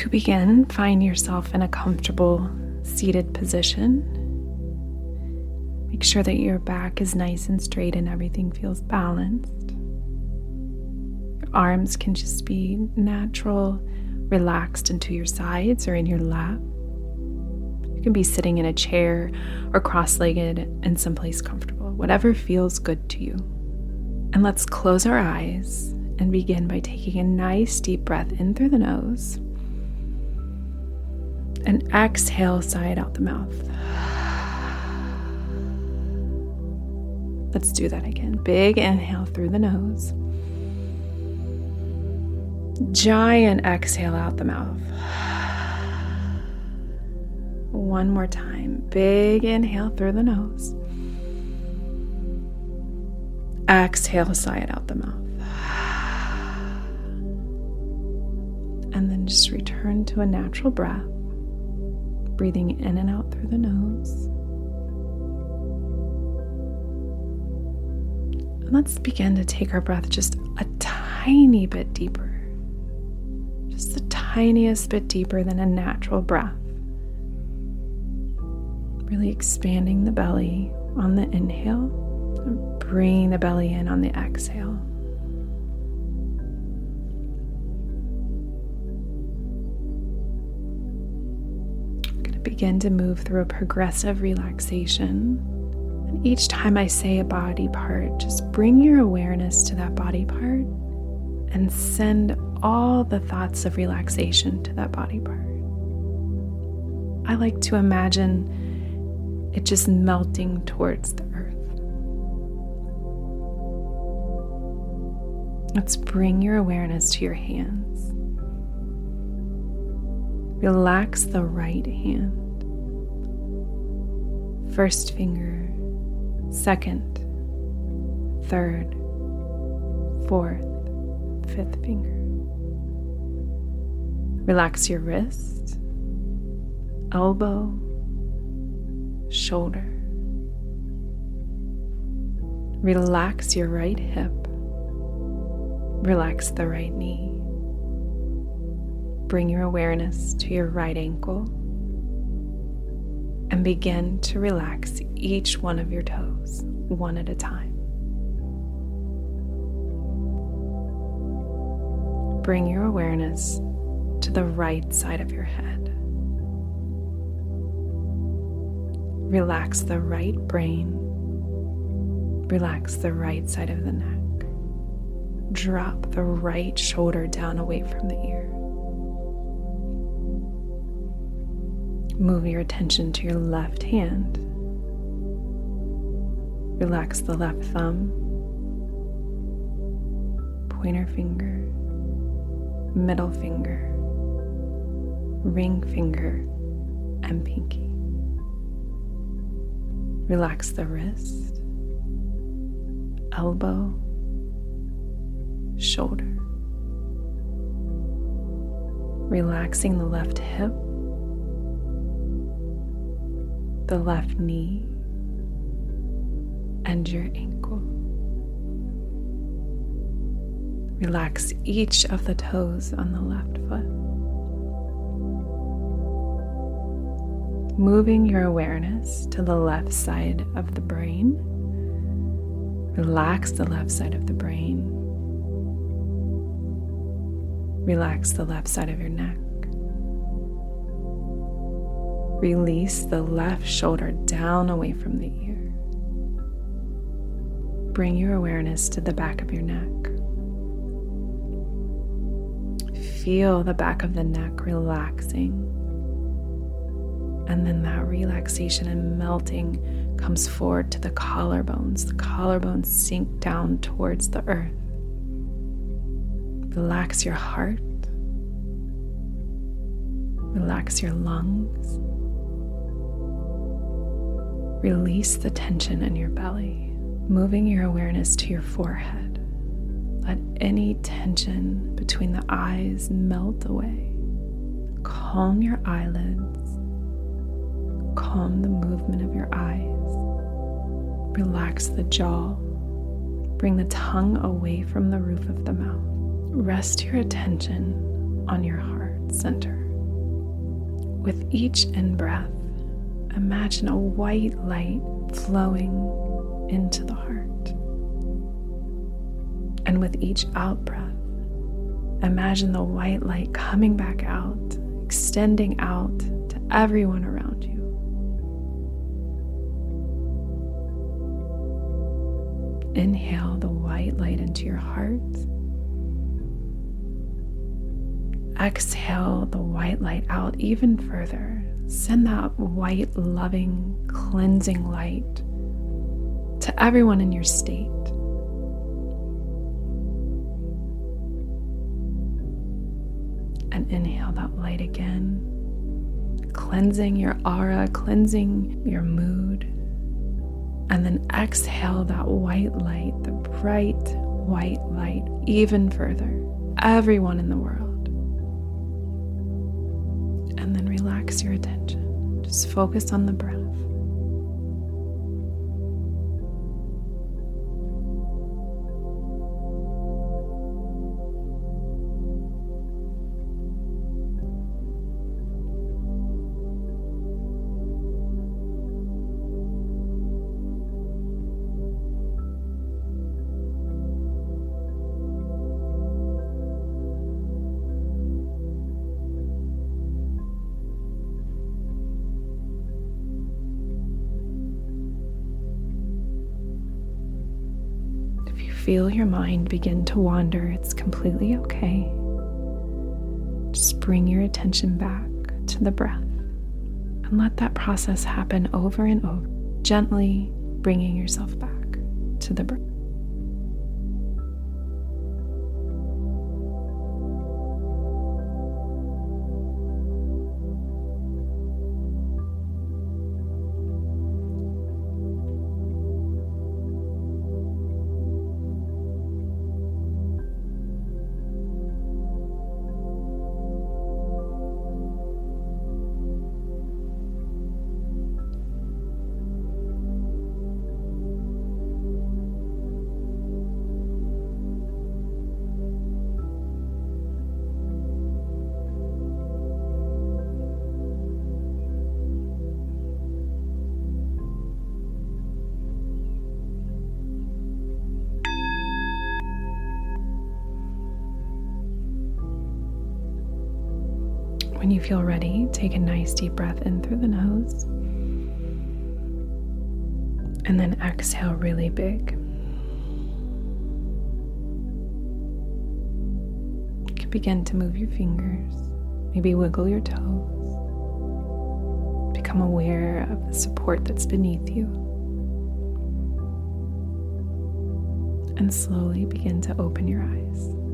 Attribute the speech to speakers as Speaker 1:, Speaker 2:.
Speaker 1: To begin, find yourself in a comfortable seated position. Make sure that your back is nice and straight and everything feels balanced. Your arms can just be natural, relaxed into your sides or in your lap. You can be sitting in a chair or cross legged in someplace comfortable, whatever feels good to you. And let's close our eyes and begin by taking a nice deep breath in through the nose and exhale sigh it out the mouth. Let's do that again. Big inhale through the nose. Giant exhale out the mouth. One more time. Big inhale through the nose. Exhale, sigh it out the mouth. And then just return to a natural breath breathing in and out through the nose. And let's begin to take our breath just a tiny bit deeper, just the tiniest bit deeper than a natural breath. Really expanding the belly on the inhale and bringing the belly in on the exhale. Begin to move through a progressive relaxation. And each time I say a body part, just bring your awareness to that body part and send all the thoughts of relaxation to that body part. I like to imagine it just melting towards the earth. Let's bring your awareness to your hands. Relax the right hand. First finger, second, third, fourth, fifth finger. Relax your wrist, elbow, shoulder. Relax your right hip. Relax the right knee. Bring your awareness to your right ankle and begin to relax each one of your toes one at a time. Bring your awareness to the right side of your head. Relax the right brain. Relax the right side of the neck. Drop the right shoulder down away from the ear. Move your attention to your left hand. Relax the left thumb, pointer finger, middle finger, ring finger, and pinky. Relax the wrist, elbow, shoulder. Relaxing the left hip the left knee and your ankle. Relax each of the toes on the left foot. Moving your awareness to the left side of the brain. Relax the left side of the brain. Relax the left side of your neck. Release the left shoulder down away from the ear. Bring your awareness to the back of your neck. Feel the back of the neck relaxing. And then that relaxation and melting comes forward to the collarbones. The collarbones sink down towards the earth. Relax your heart. Relax your lungs. Release the tension in your belly, moving your awareness to your forehead. Let any tension between the eyes melt away. Calm your eyelids. Calm the movement of your eyes. Relax the jaw. Bring the tongue away from the roof of the mouth. Rest your attention on your heart center. With each in breath, imagine a white light flowing into the heart. And with each out breath, imagine the white light coming back out, extending out to everyone around you. Inhale the white light into your heart. Exhale the white light out even further. Send that white, loving, cleansing light to everyone in your state. And inhale that light again, cleansing your aura, cleansing your mood. And then exhale that white light, the bright white light, even further. Everyone in the world. And then relax your attention. Just focus on the breath. Feel your mind begin to wander, it's completely okay. Just bring your attention back to the breath and let that process happen over and over, gently bringing yourself back to the breath. You feel ready, take a nice deep breath in through the nose. And then exhale really big. You can begin to move your fingers, maybe wiggle your toes. Become aware of the support that's beneath you. And slowly begin to open your eyes.